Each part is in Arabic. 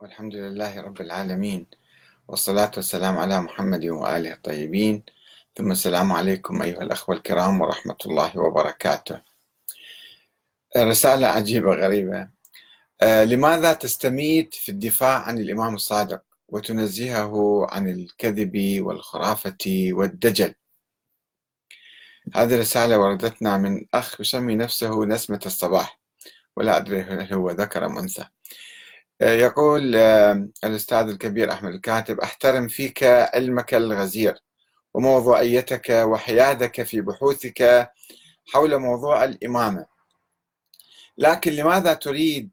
والحمد لله رب العالمين. والصلاة والسلام على محمد وآله الطيبين. ثم السلام عليكم أيها الأخوة الكرام ورحمة الله وبركاته. رسالة عجيبة غريبة. آه، لماذا تستميت في الدفاع عن الإمام الصادق وتنزهه عن الكذب والخرافة والدجل؟ هذه رسالة وردتنا من أخ يسمي نفسه نسمة الصباح. ولا أدري هل هو ذكر أم أنثى. يقول آه، الأستاذ الكبير أحمد الكاتب أحترم فيك علمك الغزير وموضوعيتك وحيادك في بحوثك حول موضوع الإمامة. لكن لماذا تريد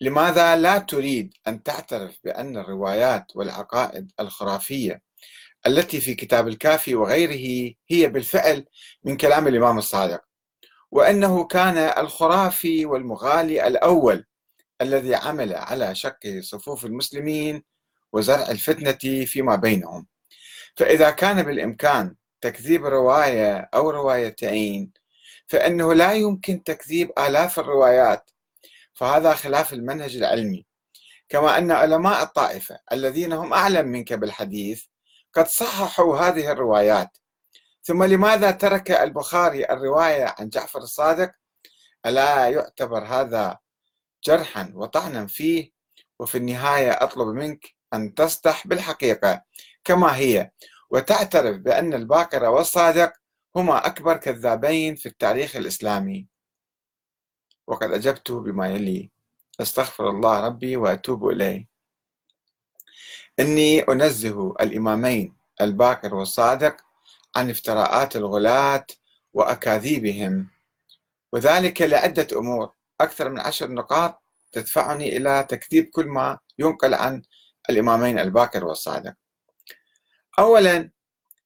لماذا لا تريد أن تعترف بأن الروايات والعقائد الخرافية التي في كتاب الكافي وغيره هي بالفعل من كلام الإمام الصادق وأنه كان الخرافي والمغالي الأول الذي عمل على شق صفوف المسلمين وزرع الفتنة فيما بينهم. فإذا كان بالإمكان تكذيب رواية أو روايتين فإنه لا يمكن تكذيب آلاف الروايات. فهذا خلاف المنهج العلمي. كما أن علماء الطائفة الذين هم أعلم منك بالحديث قد صححوا هذه الروايات. ثم لماذا ترك البخاري الرواية عن جعفر الصادق؟ ألا يعتبر هذا جرحا وطعنا فيه وفي النهاية أطلب منك أن تصدح بالحقيقة كما هي وتعترف بأن الباقر والصادق هما أكبر كذابين في التاريخ الإسلامي. وقد أجبته بما يلي. أستغفر الله ربي وأتوب إليه. إني أنزه الإمامين الباقر والصادق عن افتراءات الغلاة وأكاذيبهم. وذلك لعدة أمور. أكثر من عشر نقاط تدفعني إلى تكذيب كل ما ينقل عن الإمامين الباكر والصادق. أولا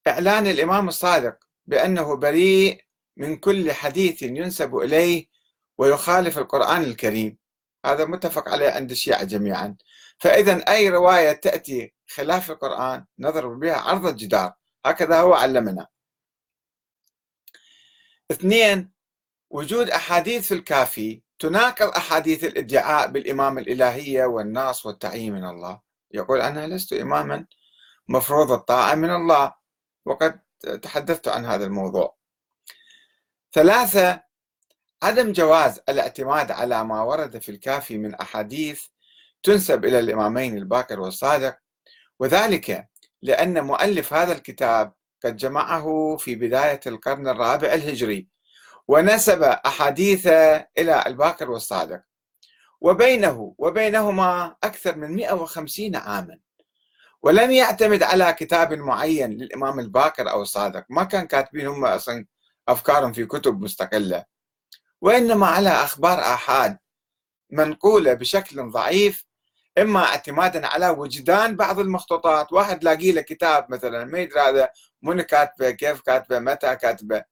إعلان الإمام الصادق بأنه بريء من كل حديث ينسب إليه ويخالف القرآن الكريم. هذا متفق عليه عند الشيعة جميعا. فإذا أي رواية تأتي خلاف القرآن نضرب بها عرض الجدار. هكذا هو علمنا. اثنين وجود أحاديث في الكافي تناقض أحاديث الإدعاء بالإمامة الإلهية والناس والتعيين من الله. يقول أنا لست إماما مفروض الطاعة من الله. وقد تحدثت عن هذا الموضوع. ثلاثة عدم جواز الاعتماد على ما ورد في الكافي من أحاديث تنسب إلى الإمامين الباكر والصادق. وذلك لأن مؤلف هذا الكتاب قد جمعه في بداية القرن الرابع الهجري. ونسب أحاديث إلى الباكر والصادق. وبينه وبينهما أكثر من 150 عاما. ولم يعتمد على كتاب معين للإمام الباكر أو الصادق. ما كان كاتبين هم أصلا أفكارهم في كتب مستقلة. وإنما على أخبار آحاد منقولة بشكل ضعيف إما اعتمادا على وجدان بعض المخطوطات. واحد لاقي له كتاب مثلا ما يدري هذا من كاتبه كيف كاتبه متى كاتبه.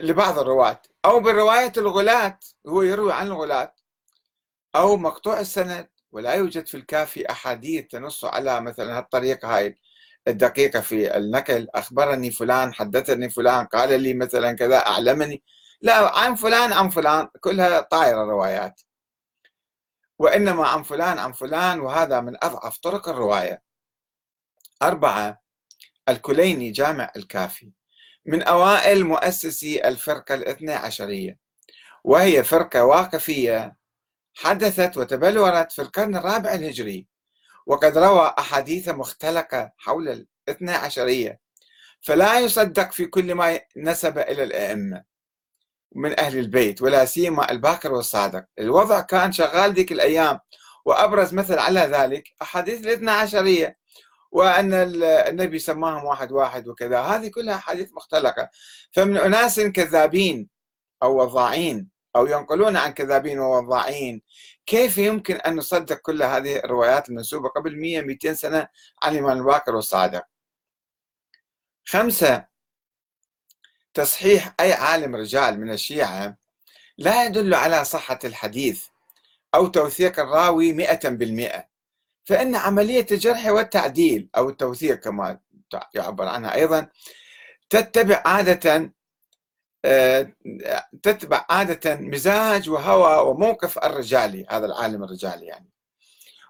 لبعض الرواة. أو برواية الغلاة هو يروي عن الغلاة. أو مقطوع السند ولا يوجد في الكافي أحاديث تنص على مثلا الطريقة هاي الدقيقة في النقل. أخبرني فلان حدثني فلان قال لي مثلا كذا أعلمني. لا عن فلان عن فلان. كلها طائرة روايات. وإنما عن فلان عن فلان وهذا من أضعف طرق الرواية. أربعة الكليني جامع الكافي. من أوائل مؤسسي الفرقة الاثنى عشرية وهي فرقة واقفية حدثت وتبلورت في القرن الرابع الهجري وقد روى أحاديث مختلقة حول الاثنى عشرية فلا يصدق في كل ما نسب إلى الأئمة من أهل البيت ولا سيما الباكر والصادق. الوضع كان شغال ذيك الأيام وأبرز مثل على ذلك أحاديث الاثنى عشرية وأن النبي سماهم واحد واحد وكذا. هذه كلها أحاديث مختلقة. فمن أناس كذابين أو وضاعين أو ينقلون عن كذابين ووضاعين كيف يمكن أن نصدق كل هذه الروايات المنسوبة قبل 100 200 سنة عن الإمام الباكر والصادق؟ خمسة تصحيح أي عالم رجال من الشيعة لا يدل على صحة الحديث أو توثيق الراوي مئة بالمئة. فإن عملية الجرح والتعديل أو التوثيق كما يعبر عنها أيضا تتبع عادة آه، تتبع عادة مزاج وهوى وموقف الرجالي هذا العالم الرجالي يعني.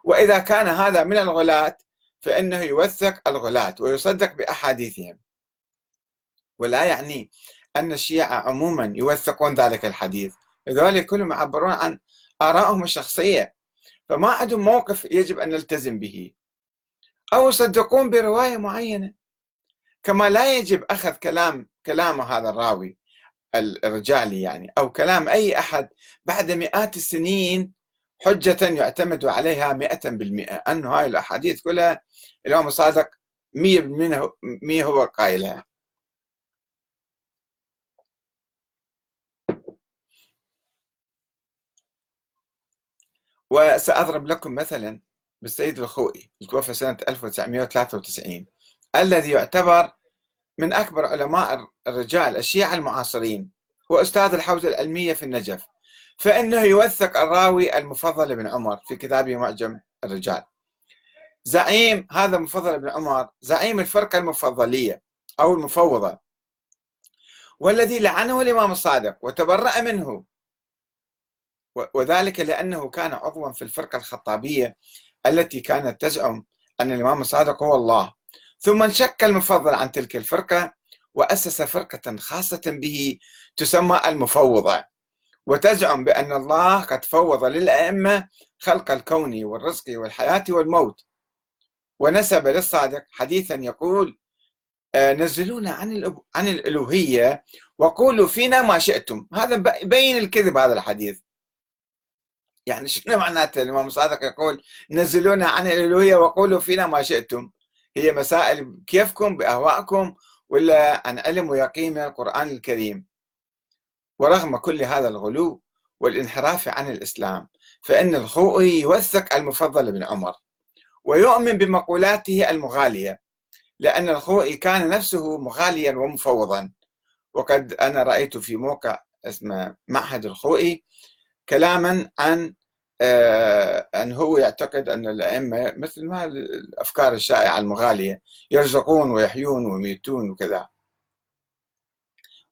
وإذا كان هذا من الغلاة فإنه يوثق الغلاة ويصدق بأحاديثهم. ولا يعني أن الشيعة عموما يوثقون ذلك الحديث. لذلك كلهم يعبرون عن آرائهم الشخصية. فما عندهم موقف يجب أن نلتزم به. أو يصدقون برواية معينة. كما لا يجب أخذ كلام كلام هذا الراوي الرجالي يعني أو كلام أي أحد بعد مئات السنين حجة يعتمد عليها مئة بالمئة. أنه هاي الأحاديث كلها الإمام الصادق مية بالمئة هو قائلها وسأضرب لكم مثلا بالسيد الخوئي المتوفى سنة 1993 الذي يعتبر من أكبر علماء الرجال الشيعة المعاصرين وأستاذ الحوزة العلمية في النجف. فإنه يوثق الراوي المفضل بن عمر في كتابه معجم الرجال. زعيم هذا مفضل بن عمر زعيم الفرقة المفضلية أو المفوضة والذي لعنه الإمام الصادق وتبرأ منه وذلك لأنه كان عضوا في الفرقة الخطابية التي كانت تزعم أن الإمام الصادق هو الله. ثم انشق المفضل عن تلك الفرقة وأسس فرقة خاصة به تسمى المفوضة. وتزعم بأن الله قد فوض للأئمة خلق الكون والرزق والحياة والموت. ونسب للصادق حديثا يقول آه، نزلونا عن عن الألوهية وقولوا فينا ما شئتم. هذا بين الكذب هذا الحديث. يعني شنو معناته الإمام الصادق يقول نزلونا عن الألوهية وقولوا فينا ما شئتم. هي مسائل كيفكم بأهوائكم ولا عن علم ويقين من القرآن الكريم؟ ورغم كل هذا الغلو والانحراف عن الإسلام فإن الخوئي يوثق المفضل بن عمر ويؤمن بمقولاته المغالية لأن الخوئي كان نفسه مغاليا ومفوضا. وقد أنا رأيت في موقع اسمه معهد الخوئي كلاما عن آه، أن هو يعتقد أن الأئمة مثل ما الأفكار الشائعة المغالية يرزقون ويحيون ويميتون وكذا.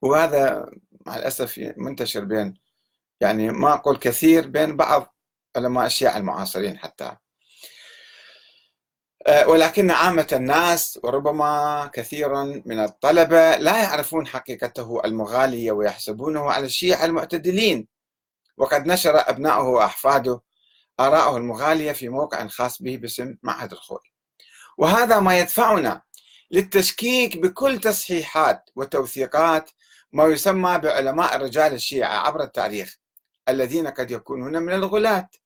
وهذا مع الأسف منتشر بين يعني ما أقول كثير بين بعض علماء الشيعة المعاصرين حتى. آه، ولكن عامة الناس وربما كثيرا من الطلبة لا يعرفون حقيقته المغالية ويحسبونه على الشيعة المعتدلين. وقد نشر أبنائه وأحفاده آراءه المغالية في موقع خاص به باسم معهد الخوي. وهذا ما يدفعنا للتشكيك بكل تصحيحات وتوثيقات ما يسمى بعلماء الرجال الشيعة عبر التاريخ الذين قد يكونون من الغلاة.